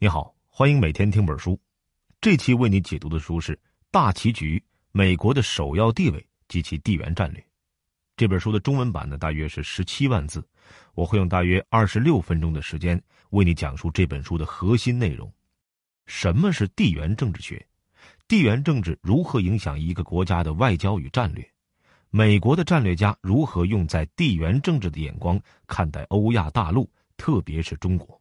你好，欢迎每天听本书。这期为你解读的书是《大棋局：美国的首要地位及其地缘战略》。这本书的中文版呢，大约是十七万字。我会用大约二十六分钟的时间为你讲述这本书的核心内容：什么是地缘政治学？地缘政治如何影响一个国家的外交与战略？美国的战略家如何用在地缘政治的眼光看待欧亚大陆，特别是中国？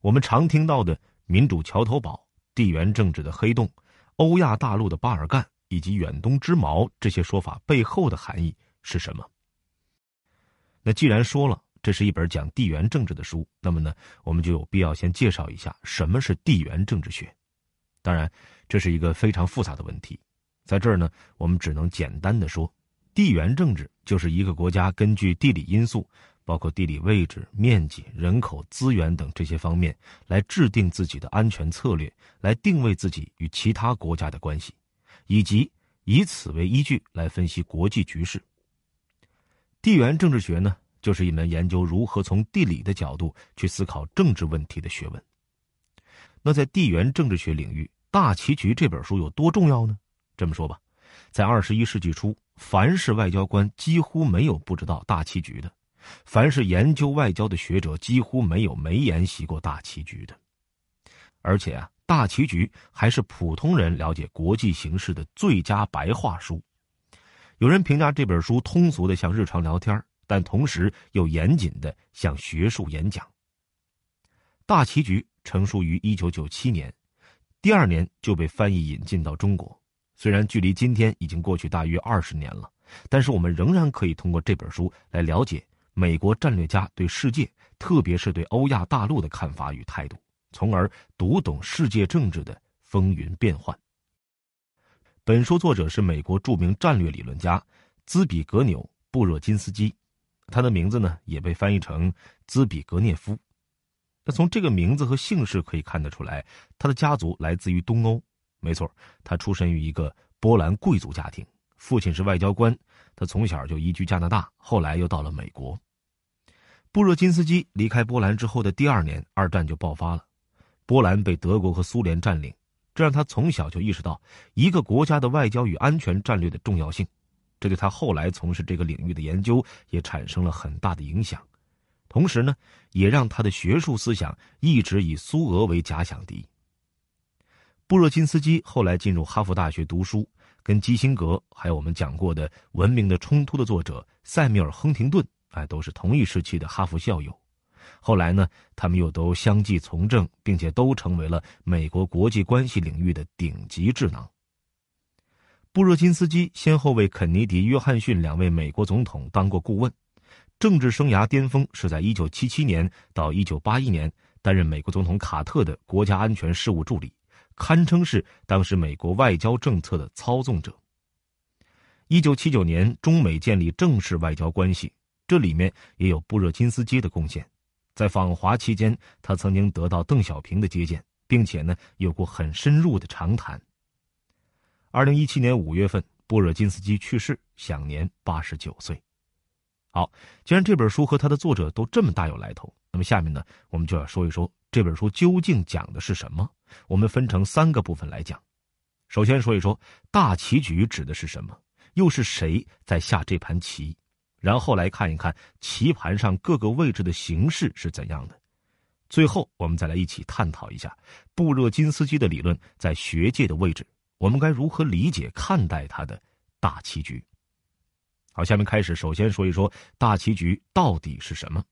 我们常听到的民主桥头堡、地缘政治的黑洞、欧亚大陆的巴尔干以及远东之矛这些说法背后的含义是什么？那既然说了这是一本讲地缘政治的书，那么呢，我们就有必要先介绍一下什么是地缘政治学。当然，这是一个非常复杂的问题，在这儿呢，我们只能简单的说，地缘政治就是一个国家根据地理因素。包括地理位置、面积、人口、资源等这些方面，来制定自己的安全策略，来定位自己与其他国家的关系，以及以此为依据来分析国际局势。地缘政治学呢，就是一门研究如何从地理的角度去思考政治问题的学问。那在地缘政治学领域，《大棋局》这本书有多重要呢？这么说吧，在二十一世纪初，凡是外交官几乎没有不知道《大棋局》的。凡是研究外交的学者，几乎没有没研习过大棋局的。而且啊，大棋局还是普通人了解国际形势的最佳白话书。有人评价这本书通俗的像日常聊天，但同时又严谨的像学术演讲。大棋局成书于一九九七年，第二年就被翻译引进到中国。虽然距离今天已经过去大约二十年了，但是我们仍然可以通过这本书来了解。美国战略家对世界，特别是对欧亚大陆的看法与态度，从而读懂世界政治的风云变幻。本书作者是美国著名战略理论家兹比格纽·布热津斯基，他的名字呢也被翻译成兹比格涅夫。那从这个名字和姓氏可以看得出来，他的家族来自于东欧。没错，他出身于一个波兰贵族家庭，父亲是外交官，他从小就移居加拿大，后来又到了美国。布热津斯基离开波兰之后的第二年，二战就爆发了，波兰被德国和苏联占领，这让他从小就意识到一个国家的外交与安全战略的重要性，这对他后来从事这个领域的研究也产生了很大的影响，同时呢，也让他的学术思想一直以苏俄为假想敌。布热津斯基后来进入哈佛大学读书，跟基辛格还有我们讲过的《文明的冲突》的作者塞缪尔·亨廷顿。哎，都是同一时期的哈佛校友，后来呢，他们又都相继从政，并且都成为了美国国际关系领域的顶级智囊。布热津斯基先后为肯尼迪、约翰逊两位美国总统当过顾问，政治生涯巅峰是在1977年到1981年担任美国总统卡特的国家安全事务助理，堪称是当时美国外交政策的操纵者。1979年，中美建立正式外交关系。这里面也有布热津斯基的贡献，在访华期间，他曾经得到邓小平的接见，并且呢有过很深入的长谈。二零一七年五月份，布热津斯基去世，享年八十九岁。好，既然这本书和他的作者都这么大有来头，那么下面呢，我们就要说一说这本书究竟讲的是什么。我们分成三个部分来讲。首先说一说大棋局指的是什么，又是谁在下这盘棋？然后来看一看棋盘上各个位置的形势是怎样的，最后我们再来一起探讨一下布热津斯基的理论在学界的位置，我们该如何理解看待他的大棋局。好，下面开始，首先说一说大棋局到底是什么。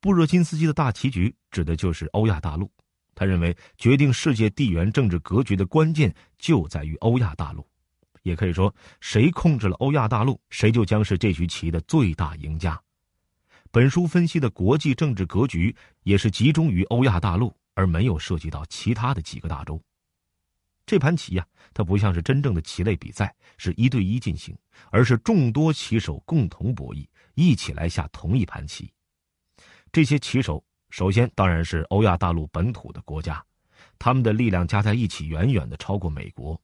布热津斯基的大棋局指的就是欧亚大陆，他认为决定世界地缘政治格局的关键就在于欧亚大陆。也可以说，谁控制了欧亚大陆，谁就将是这局棋的最大赢家。本书分析的国际政治格局也是集中于欧亚大陆，而没有涉及到其他的几个大洲。这盘棋呀，它不像是真正的棋类比赛，是一对一进行，而是众多棋手共同博弈，一起来下同一盘棋。这些棋手首先当然是欧亚大陆本土的国家，他们的力量加在一起，远远的超过美国。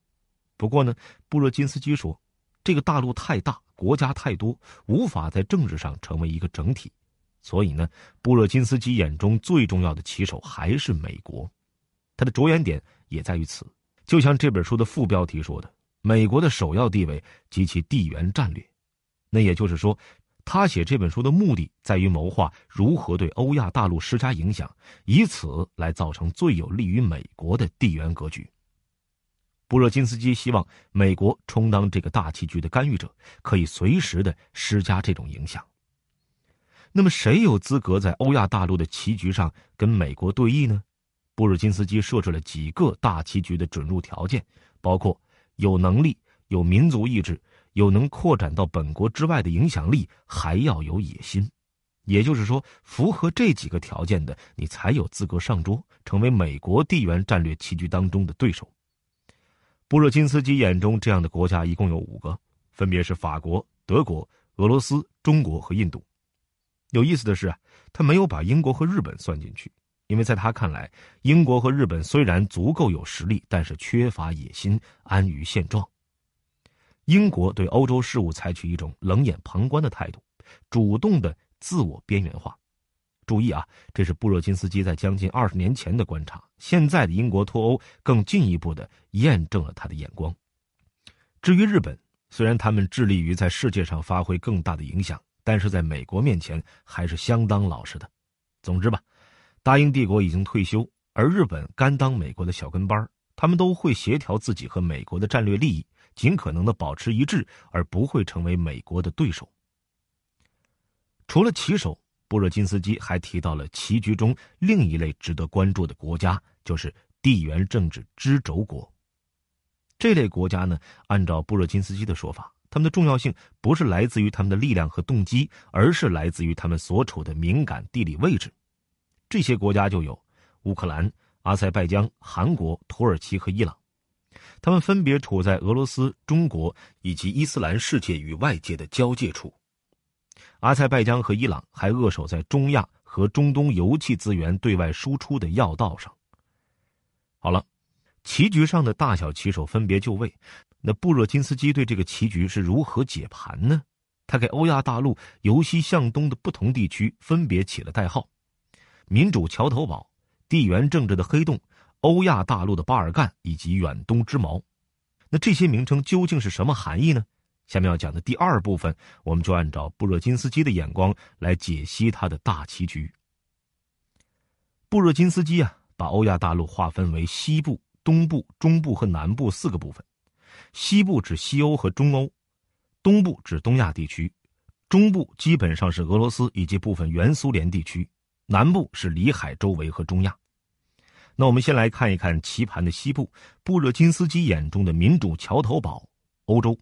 不过呢，布热津斯基说，这个大陆太大，国家太多，无法在政治上成为一个整体，所以呢，布热津斯基眼中最重要的棋手还是美国，他的着眼点也在于此。就像这本书的副标题说的：“美国的首要地位及其地缘战略。”那也就是说，他写这本书的目的在于谋划如何对欧亚大陆施加影响，以此来造成最有利于美国的地缘格局。布热津斯基希望美国充当这个大棋局的干预者，可以随时的施加这种影响。那么，谁有资格在欧亚大陆的棋局上跟美国对弈呢？布热津斯基设置了几个大棋局的准入条件，包括有能力、有民族意志、有能扩展到本国之外的影响力，还要有野心。也就是说，符合这几个条件的，你才有资格上桌，成为美国地缘战略棋局当中的对手。布热津斯基眼中，这样的国家一共有五个，分别是法国、德国、俄罗斯、中国和印度。有意思的是，他没有把英国和日本算进去，因为在他看来，英国和日本虽然足够有实力，但是缺乏野心，安于现状。英国对欧洲事务采取一种冷眼旁观的态度，主动的自我边缘化。注意啊，这是布热津斯基在将近二十年前的观察，现在的英国脱欧更进一步的验证了他的眼光。至于日本，虽然他们致力于在世界上发挥更大的影响。但是在美国面前还是相当老实的。总之吧，大英帝国已经退休，而日本甘当美国的小跟班他们都会协调自己和美国的战略利益，尽可能的保持一致，而不会成为美国的对手。除了棋手，布热津斯基还提到了棋局中另一类值得关注的国家，就是地缘政治支轴国。这类国家呢，按照布热津斯基的说法。他们的重要性不是来自于他们的力量和动机，而是来自于他们所处的敏感地理位置。这些国家就有乌克兰、阿塞拜疆、韩国、土耳其和伊朗，他们分别处在俄罗斯、中国以及伊斯兰世界与外界的交界处。阿塞拜疆和伊朗还扼守在中亚和中东油气资源对外输出的要道上。好了，棋局上的大小棋手分别就位。那布热津斯基对这个棋局是如何解盘呢？他给欧亚大陆由西向东的不同地区分别起了代号：民主桥头堡、地缘政治的黑洞、欧亚大陆的巴尔干以及远东之矛。那这些名称究竟是什么含义呢？下面要讲的第二部分，我们就按照布热津斯基的眼光来解析他的大棋局。布热津斯基啊，把欧亚大陆划分为西部、东部、中部和南部四个部分。西部指西欧和中欧，东部指东亚地区，中部基本上是俄罗斯以及部分原苏联地区，南部是里海周围和中亚。那我们先来看一看棋盘的西部，布热津斯基眼中的民主桥头堡——欧洲。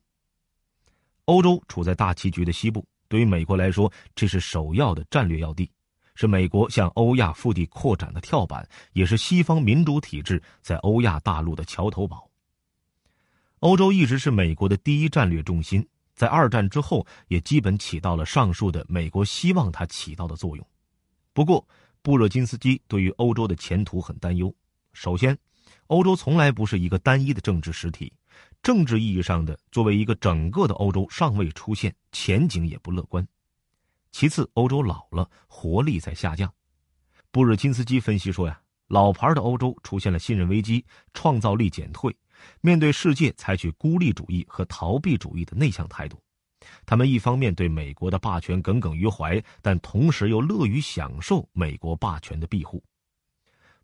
欧洲处在大棋局的西部，对于美国来说，这是首要的战略要地，是美国向欧亚腹地扩展的跳板，也是西方民主体制在欧亚大陆的桥头堡。欧洲一直是美国的第一战略重心，在二战之后也基本起到了上述的美国希望它起到的作用。不过，布热津斯基对于欧洲的前途很担忧。首先，欧洲从来不是一个单一的政治实体，政治意义上的作为一个整个的欧洲尚未出现，前景也不乐观。其次，欧洲老了，活力在下降。布热津斯基分析说呀，老牌的欧洲出现了信任危机，创造力减退。面对世界，采取孤立主义和逃避主义的内向态度。他们一方面对美国的霸权耿耿于怀，但同时又乐于享受美国霸权的庇护。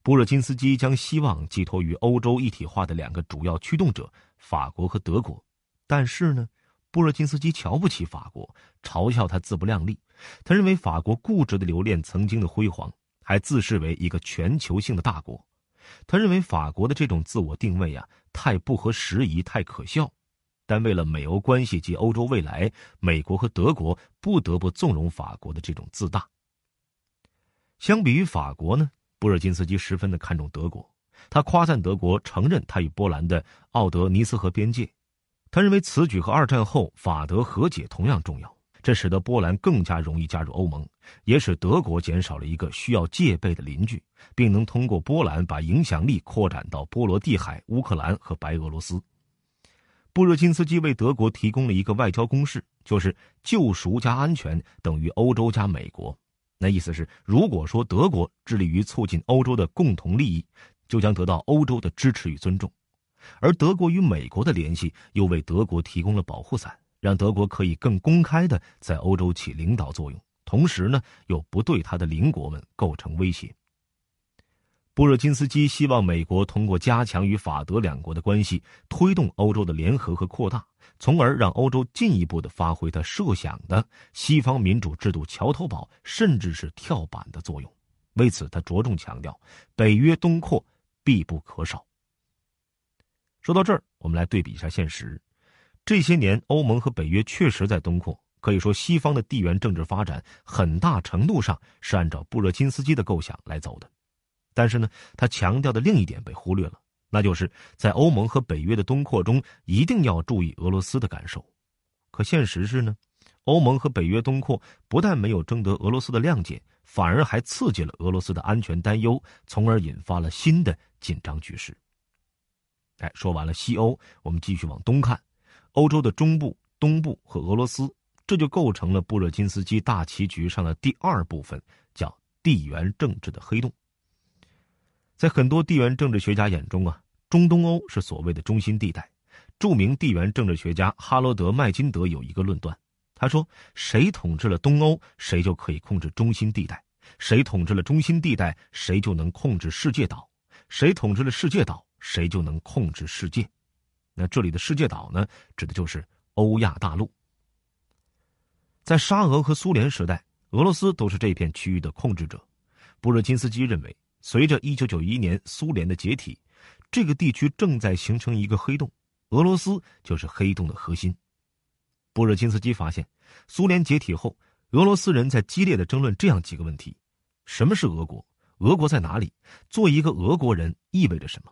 布热津斯基将希望寄托于欧洲一体化的两个主要驱动者——法国和德国。但是呢，布热津斯基瞧不起法国，嘲笑他自不量力。他认为法国固执的留恋曾经的辉煌，还自视为一个全球性的大国。他认为法国的这种自我定位啊，太不合时宜，太可笑。但为了美欧关系及欧洲未来，美国和德国不得不纵容法国的这种自大。相比于法国呢，布热津斯基十分的看重德国。他夸赞德国承认他与波兰的奥德尼斯河边界。他认为此举和二战后法德和解同样重要。这使得波兰更加容易加入欧盟，也使德国减少了一个需要戒备的邻居，并能通过波兰把影响力扩展到波罗的海、乌克兰和白俄罗斯。布热津斯基为德国提供了一个外交公式，就是救赎加安全等于欧洲加美国。那意思是，如果说德国致力于促进欧洲的共同利益，就将得到欧洲的支持与尊重；而德国与美国的联系又为德国提供了保护伞，让德国可以更公开的在欧洲起领导作用，同时呢，又不对他的邻国们构成威胁。布热津斯基希望美国通过加强与法德两国的关系，推动欧洲的联合和扩大，从而让欧洲进一步的发挥他设想的西方民主制度桥头堡，甚至是跳板的作用。为此，他着重强调，北约东扩必不可少。说到这儿，我们来对比一下现实：这些年，欧盟和北约确实在东扩，可以说西方的地缘政治发展很大程度上是按照布热津斯基的构想来走的。但是呢，他强调的另一点被忽略了，那就是在欧盟和北约的东扩中，一定要注意俄罗斯的感受。可现实是呢，欧盟和北约东扩不但没有征得俄罗斯的谅解，反而还刺激了俄罗斯的安全担忧，从而引发了新的紧张局势。哎，说完了西欧，我们继续往东看，欧洲的中部、东部和俄罗斯，这就构成了布热津斯基大棋局上的第二部分，叫地缘政治的黑洞。在很多地缘政治学家眼中啊，中东欧是所谓的中心地带。著名地缘政治学家哈罗德·麦金德有一个论断，他说：“谁统治了东欧，谁就可以控制中心地带；谁统治了中心地带，谁就能控制世界岛；谁统治了世界岛，谁就能控制世界。”那这里的世界岛呢，指的就是欧亚大陆。在沙俄和苏联时代，俄罗斯都是这片区域的控制者。布热津斯基认为。随着1991年苏联的解体，这个地区正在形成一个黑洞，俄罗斯就是黑洞的核心。布热津斯基发现，苏联解体后，俄罗斯人在激烈的争论这样几个问题：什么是俄国？俄国在哪里？做一个俄国人意味着什么？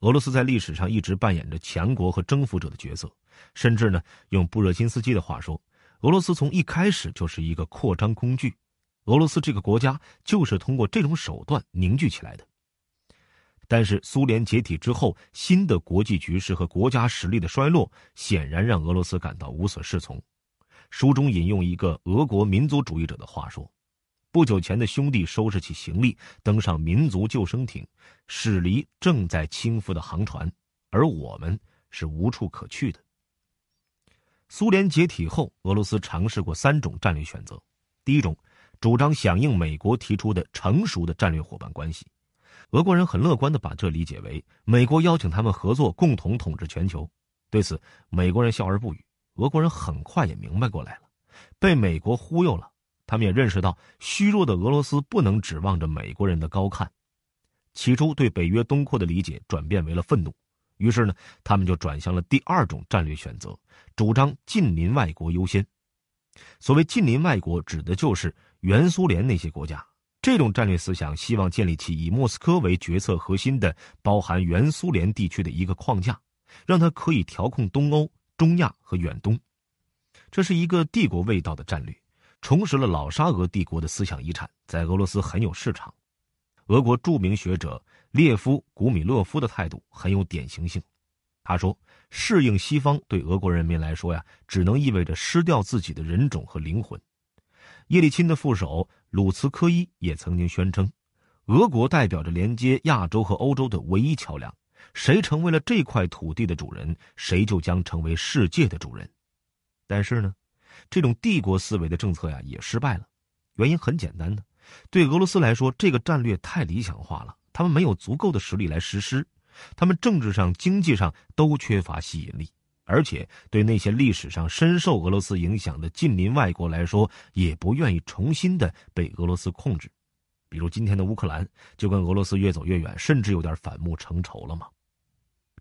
俄罗斯在历史上一直扮演着强国和征服者的角色，甚至呢，用布热津斯基的话说，俄罗斯从一开始就是一个扩张工具。俄罗斯这个国家就是通过这种手段凝聚起来的。但是苏联解体之后，新的国际局势和国家实力的衰落，显然让俄罗斯感到无所适从。书中引用一个俄国民族主义者的话说：“不久前的兄弟收拾起行李，登上民族救生艇，驶离正在倾覆的航船，而我们是无处可去的。”苏联解体后，俄罗斯尝试过三种战略选择，第一种。主张响应美国提出的成熟的战略伙伴关系，俄国人很乐观的把这理解为美国邀请他们合作，共同统治全球。对此，美国人笑而不语。俄国人很快也明白过来了，被美国忽悠了。他们也认识到，虚弱的俄罗斯不能指望着美国人的高看。起初对北约东扩的理解转变为了愤怒，于是呢，他们就转向了第二种战略选择，主张近邻外国优先。所谓近邻外国，指的就是。原苏联那些国家，这种战略思想希望建立起以莫斯科为决策核心的、包含原苏联地区的一个框架，让它可以调控东欧、中亚和远东。这是一个帝国味道的战略，重拾了老沙俄帝国的思想遗产，在俄罗斯很有市场。俄国著名学者列夫·古米勒夫的态度很有典型性，他说：“适应西方对俄国人民来说呀，只能意味着失掉自己的人种和灵魂。”叶利钦的副手鲁茨科伊也曾经宣称，俄国代表着连接亚洲和欧洲的唯一桥梁，谁成为了这块土地的主人，谁就将成为世界的主人。但是呢，这种帝国思维的政策呀也失败了，原因很简单的，对俄罗斯来说，这个战略太理想化了，他们没有足够的实力来实施，他们政治上、经济上都缺乏吸引力。而且，对那些历史上深受俄罗斯影响的近邻外国来说，也不愿意重新的被俄罗斯控制。比如今天的乌克兰，就跟俄罗斯越走越远，甚至有点反目成仇了吗？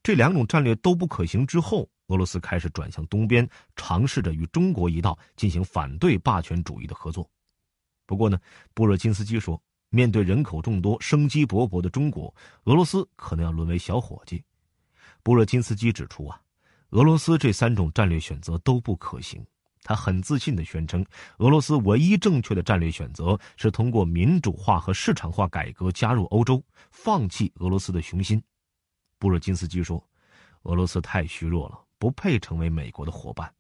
这两种战略都不可行之后，俄罗斯开始转向东边，尝试着与中国一道进行反对霸权主义的合作。不过呢，布热津斯基说，面对人口众多、生机勃勃的中国，俄罗斯可能要沦为小伙计。布热津斯基指出啊。俄罗斯这三种战略选择都不可行。他很自信地宣称，俄罗斯唯一正确的战略选择是通过民主化和市场化改革加入欧洲，放弃俄罗斯的雄心。布热津斯基说：“俄罗斯太虚弱了，不配成为美国的伙伴。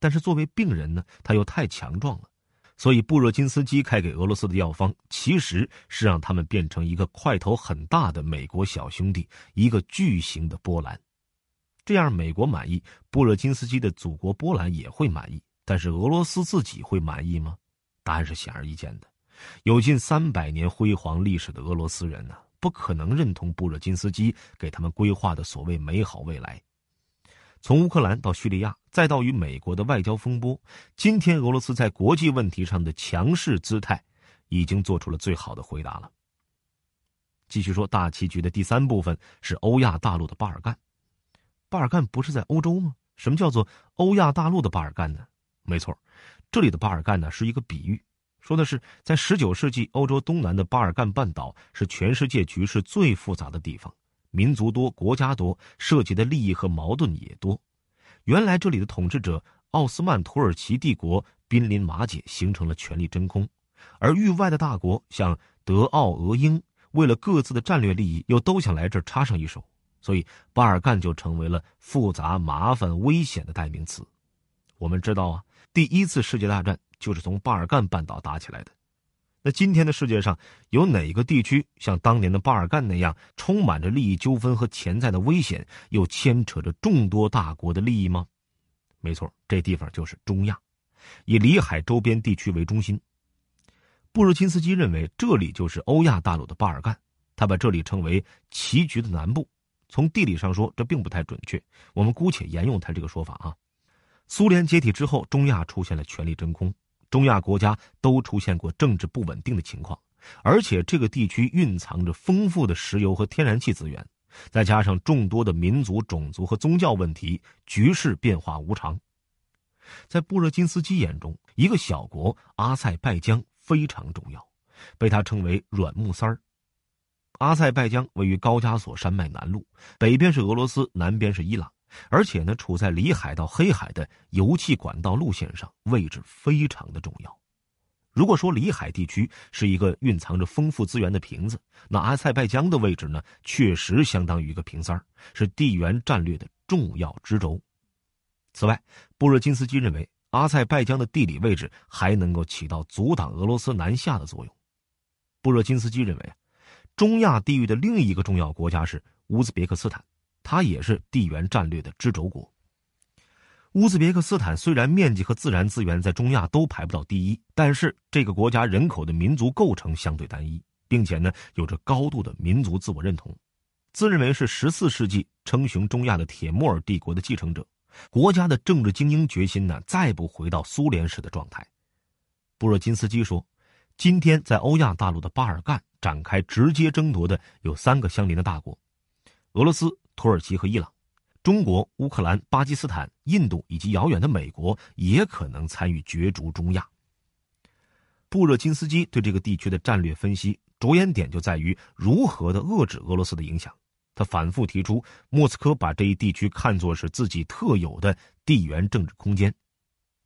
但是作为病人呢，他又太强壮了。所以布热津斯基开给俄罗斯的药方，其实是让他们变成一个块头很大的美国小兄弟，一个巨型的波兰。这样，美国满意，布热津斯基的祖国波兰也会满意。但是，俄罗斯自己会满意吗？答案是显而易见的。有近三百年辉煌历史的俄罗斯人呢，不可能认同布热津斯基给他们规划的所谓美好未来。从乌克兰到叙利亚，再到与美国的外交风波，今天俄罗斯在国际问题上的强势姿态，已经做出了最好的回答了。继续说大棋局的第三部分是欧亚大陆的巴尔干。巴尔干不是在欧洲吗？什么叫做欧亚大陆的巴尔干呢？没错，这里的巴尔干呢是一个比喻，说的是在十九世纪欧洲东南的巴尔干半岛是全世界局势最复杂的地方。民族多，国家多，涉及的利益和矛盾也多。原来这里的统治者奥斯曼土耳其帝国濒临瓦解，形成了权力真空。而域外的大国像德、奥、俄、英，为了各自的战略利益，又都想来这儿插上一手，所以巴尔干就成为了复杂、麻烦、危险的代名词。我们知道啊，第一次世界大战就是从巴尔干半岛打起来的。那今天的世界上有哪个地区像当年的巴尔干那样充满着利益纠纷和潜在的危险，又牵扯着众多大国的利益吗？没错，这地方就是中亚，以里海周边地区为中心。布热津斯基认为这里就是欧亚大陆的巴尔干，他把这里称为棋局的南部。从地理上说，这并不太准确，我们姑且沿用他这个说法啊。苏联解体之后，中亚出现了权力真空。中亚国家都出现过政治不稳定的情况，而且这个地区蕴藏着丰富的石油和天然气资源，再加上众多的民族、种族和宗教问题，局势变化无常。在布热津斯基眼中，一个小国阿塞拜疆非常重要，被他称为“软木塞儿”。阿塞拜疆位于高加索山脉南麓，北边是俄罗斯，南边是伊朗。而且呢，处在里海到黑海的油气管道路线上，位置非常的重要。如果说里海地区是一个蕴藏着丰富资源的瓶子，那阿塞拜疆的位置呢，确实相当于一个瓶塞儿，是地缘战略的重要支轴。此外，布热津斯基认为，阿塞拜疆的地理位置还能够起到阻挡俄罗斯南下的作用。布热津斯基认为，中亚地域的另一个重要国家是乌兹别克斯坦。它也是地缘战略的支轴国。乌兹别克斯坦虽然面积和自然资源在中亚都排不到第一，但是这个国家人口的民族构成相对单一，并且呢有着高度的民族自我认同，自认为是十四世纪称雄中亚的铁木尔帝国的继承者。国家的政治精英决心呢再不回到苏联时的状态。布热津斯基说：“今天在欧亚大陆的巴尔干展开直接争夺的有三个相邻的大国，俄罗斯。”土耳其和伊朗，中国、乌克兰、巴基斯坦、印度以及遥远的美国也可能参与角逐中亚。布热津斯基对这个地区的战略分析着眼点就在于如何的遏制俄罗斯的影响。他反复提出，莫斯科把这一地区看作是自己特有的地缘政治空间。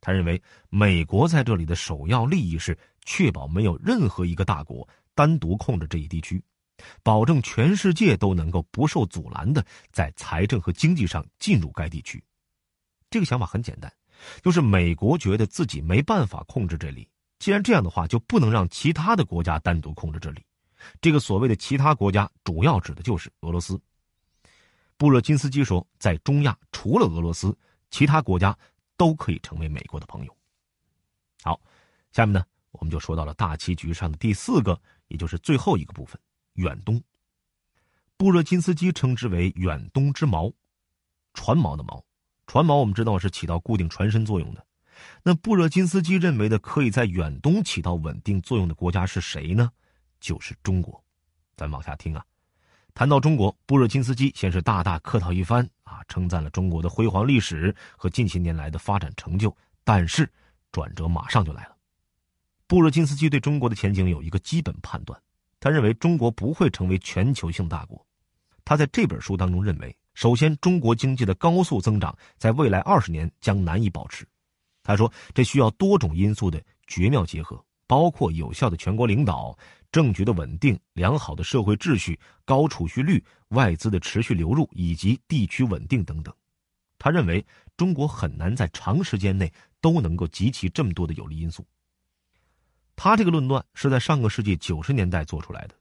他认为，美国在这里的首要利益是确保没有任何一个大国单独控制这一地区。保证全世界都能够不受阻拦的在财政和经济上进入该地区。这个想法很简单，就是美国觉得自己没办法控制这里，既然这样的话，就不能让其他的国家单独控制这里。这个所谓的其他国家，主要指的就是俄罗斯。布热津斯基说，在中亚，除了俄罗斯，其他国家都可以成为美国的朋友。好，下面呢，我们就说到了大棋局上的第四个，也就是最后一个部分。远东，布热津斯基称之为“远东之矛”，船锚的锚，船锚我们知道是起到固定船身作用的。那布热津斯基认为的可以在远东起到稳定作用的国家是谁呢？就是中国。咱往下听啊。谈到中国，布热津斯基先是大大客套一番啊，称赞了中国的辉煌历史和近些年来的发展成就。但是转折马上就来了。布热津斯基对中国的前景有一个基本判断。他认为中国不会成为全球性大国。他在这本书当中认为，首先，中国经济的高速增长在未来二十年将难以保持。他说，这需要多种因素的绝妙结合，包括有效的全国领导、政局的稳定、良好的社会秩序、高储蓄率、外资的持续流入以及地区稳定等等。他认为，中国很难在长时间内都能够集齐这么多的有利因素。他这个论断是在上个世纪九十年代做出来的。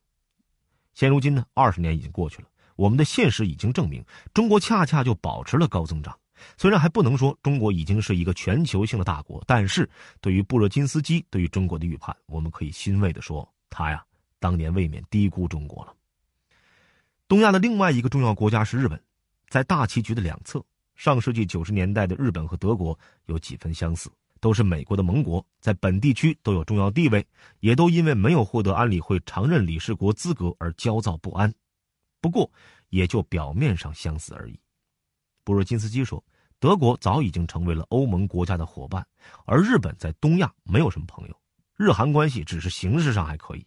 现如今呢，二十年已经过去了，我们的现实已经证明，中国恰恰就保持了高增长。虽然还不能说中国已经是一个全球性的大国，但是对于布热津斯基对于中国的预判，我们可以欣慰的说，他呀，当年未免低估中国了。东亚的另外一个重要国家是日本，在大棋局的两侧，上世纪九十年代的日本和德国有几分相似，都是美国的盟国，在本地区都有重要地位，也都因为没有获得安理会常任理事国资格而焦躁不安。不过，也就表面上相似而已。布若金斯基说，德国早已经成为了欧盟国家的伙伴，而日本在东亚没有什么朋友，日韩关系只是形式上还可以。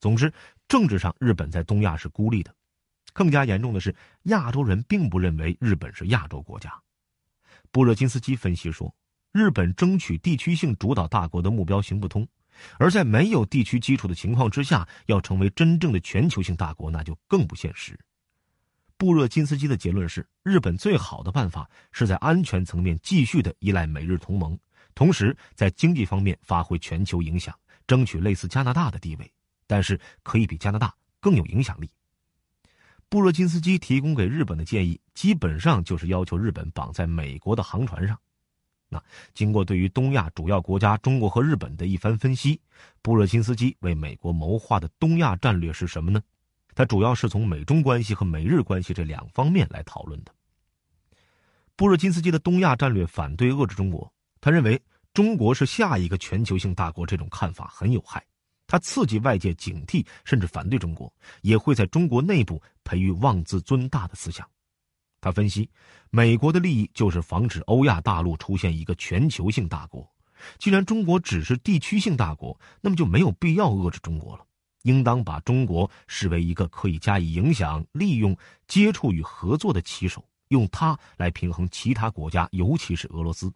总之，政治上日本在东亚是孤立的。更加严重的是，亚洲人并不认为日本是亚洲国家。布热津斯基分析说，日本争取地区性主导大国的目标行不通，而在没有地区基础的情况之下，要成为真正的全球性大国，那就更不现实。布热津斯基的结论是，日本最好的办法是在安全层面继续的依赖美日同盟，同时在经济方面发挥全球影响，争取类似加拿大的地位，但是可以比加拿大更有影响力。布热津斯基提供给日本的建议，基本上就是要求日本绑在美国的航船上。那经过对于东亚主要国家中国和日本的一番分析，布热津斯基为美国谋划的东亚战略是什么呢？他主要是从美中关系和美日关系这两方面来讨论的。布热津斯基的东亚战略反对遏制中国，他认为中国是下一个全球性大国，这种看法很有害。它刺激外界警惕甚至反对中国，也会在中国内部培育妄自尊大的思想。他分析，美国的利益就是防止欧亚大陆出现一个全球性大国。既然中国只是地区性大国，那么就没有必要遏制中国了，应当把中国视为一个可以加以影响、利用、接触与合作的棋手，用它来平衡其他国家，尤其是俄罗斯。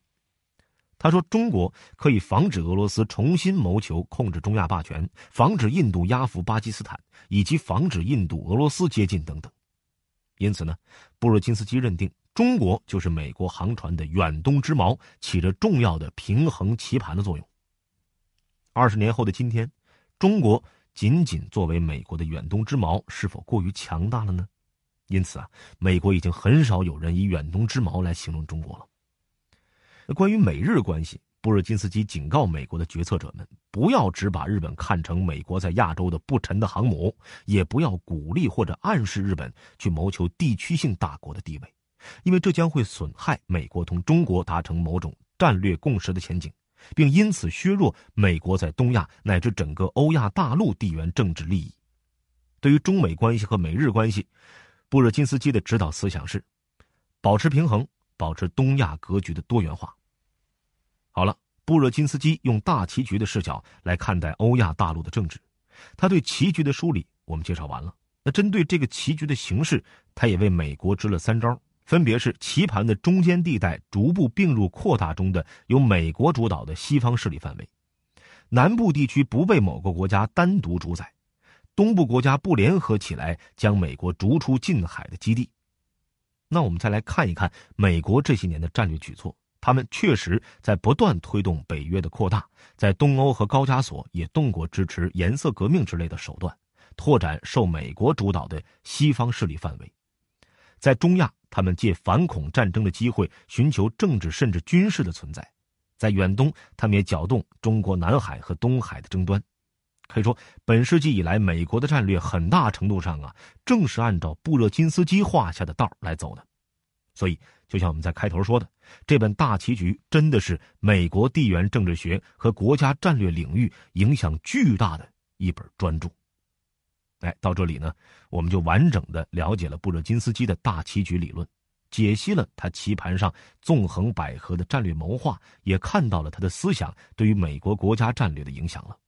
他说：“中国可以防止俄罗斯重新谋求控制中亚霸权，防止印度压服巴基斯坦，以及防止印度俄罗斯接近等等。因此呢，布热津斯基认定中国就是美国航船的远东之锚，起着重要的平衡棋盘的作用。二十年后的今天，中国仅仅作为美国的远东之矛，是否过于强大了呢？因此啊，美国已经很少有人以远东之矛来形容中国了。”关于美日关系，布热津斯基警告美国的决策者们，不要只把日本看成美国在亚洲的不沉的航母，也不要鼓励或者暗示日本去谋求地区性大国的地位，因为这将会损害美国同中国达成某种战略共识的前景，并因此削弱美国在东亚乃至整个欧亚大陆地缘政治利益。对于中美关系和美日关系，布热津斯基的指导思想是：保持平衡。保持东亚格局的多元化。好了，布热津斯基用大棋局的视角来看待欧亚大陆的政治，他对棋局的梳理我们介绍完了。那针对这个棋局的形式，他也为美国支了三招，分别是棋盘的中间地带逐步并入扩大中的由美国主导的西方势力范围，南部地区不被某个国家单独主宰，东部国家不联合起来将美国逐出近海的基地。那我们再来看一看美国这些年的战略举措，他们确实在不断推动北约的扩大，在东欧和高加索也动过支持颜色革命之类的手段，拓展受美国主导的西方势力范围。在中亚，他们借反恐战争的机会寻求政治甚至军事的存在；在远东，他们也搅动中国南海和东海的争端。可以说，本世纪以来，美国的战略很大程度上啊，正是按照布热津斯基画下的道来走的。所以，就像我们在开头说的，这本大棋局真的是美国地缘政治学和国家战略领域影响巨大的一本专著。哎，到这里呢，我们就完整的了解了布热津斯基的大棋局理论，解析了他棋盘上纵横捭阖的战略谋划，也看到了他的思想对于美国国家战略的影响了。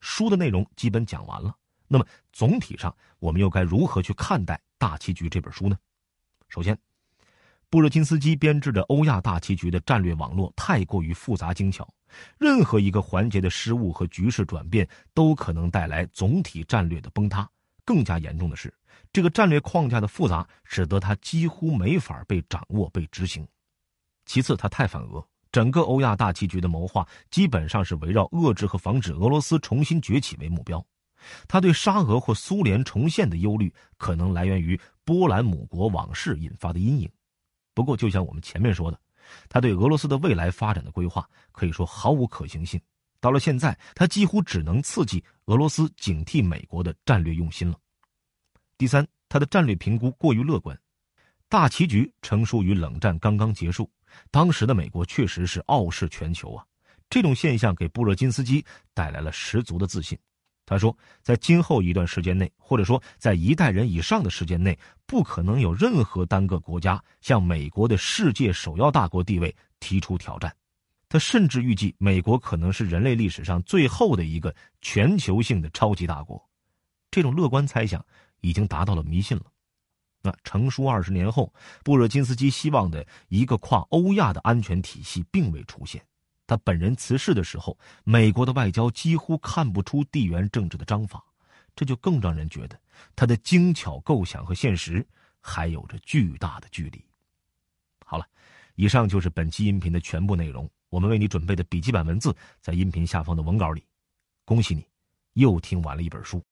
书的内容基本讲完了，那么总体上我们又该如何去看待《大棋局》这本书呢？首先，布热津斯基编制的欧亚大棋局的战略网络太过于复杂精巧，任何一个环节的失误和局势转变都可能带来总体战略的崩塌。更加严重的是，这个战略框架的复杂使得它几乎没法被掌握、被执行。其次，它太反俄。整个欧亚大棋局的谋划基本上是围绕遏制和防止俄罗斯重新崛起为目标。他对沙俄或苏联重现的忧虑，可能来源于波兰母国往事引发的阴影。不过，就像我们前面说的，他对俄罗斯的未来发展的规划可以说毫无可行性。到了现在，他几乎只能刺激俄罗斯警惕美国的战略用心了。第三，他的战略评估过于乐观。大棋局成熟于冷战刚刚结束，当时的美国确实是傲视全球啊。这种现象给布热津斯基带来了十足的自信。他说，在今后一段时间内，或者说在一代人以上的时间内，不可能有任何单个国家向美国的世界首要大国地位提出挑战。他甚至预计，美国可能是人类历史上最后的一个全球性的超级大国。这种乐观猜想已经达到了迷信了。那成书二十年后，布热津斯基希望的一个跨欧亚的安全体系并未出现。他本人辞世的时候，美国的外交几乎看不出地缘政治的章法，这就更让人觉得他的精巧构想和现实还有着巨大的距离。好了，以上就是本期音频的全部内容。我们为你准备的笔记本文字在音频下方的文稿里。恭喜你，又听完了一本书。